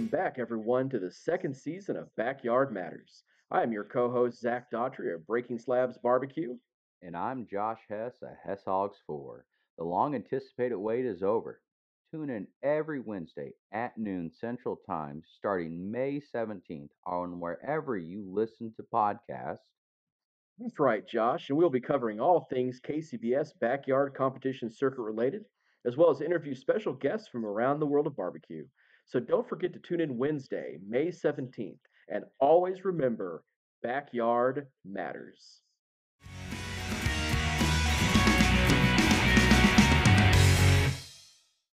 back, everyone, to the second season of Backyard Matters. I am your co host, Zach Daughtry of Breaking Slabs Barbecue. And I'm Josh Hess of Hess Hogs 4. The long anticipated wait is over. Tune in every Wednesday at noon Central Time starting May 17th on wherever you listen to podcasts. That's right, Josh, and we'll be covering all things KCBS backyard competition circuit related, as well as interview special guests from around the world of barbecue. So don't forget to tune in Wednesday, May 17th, and always remember backyard matters.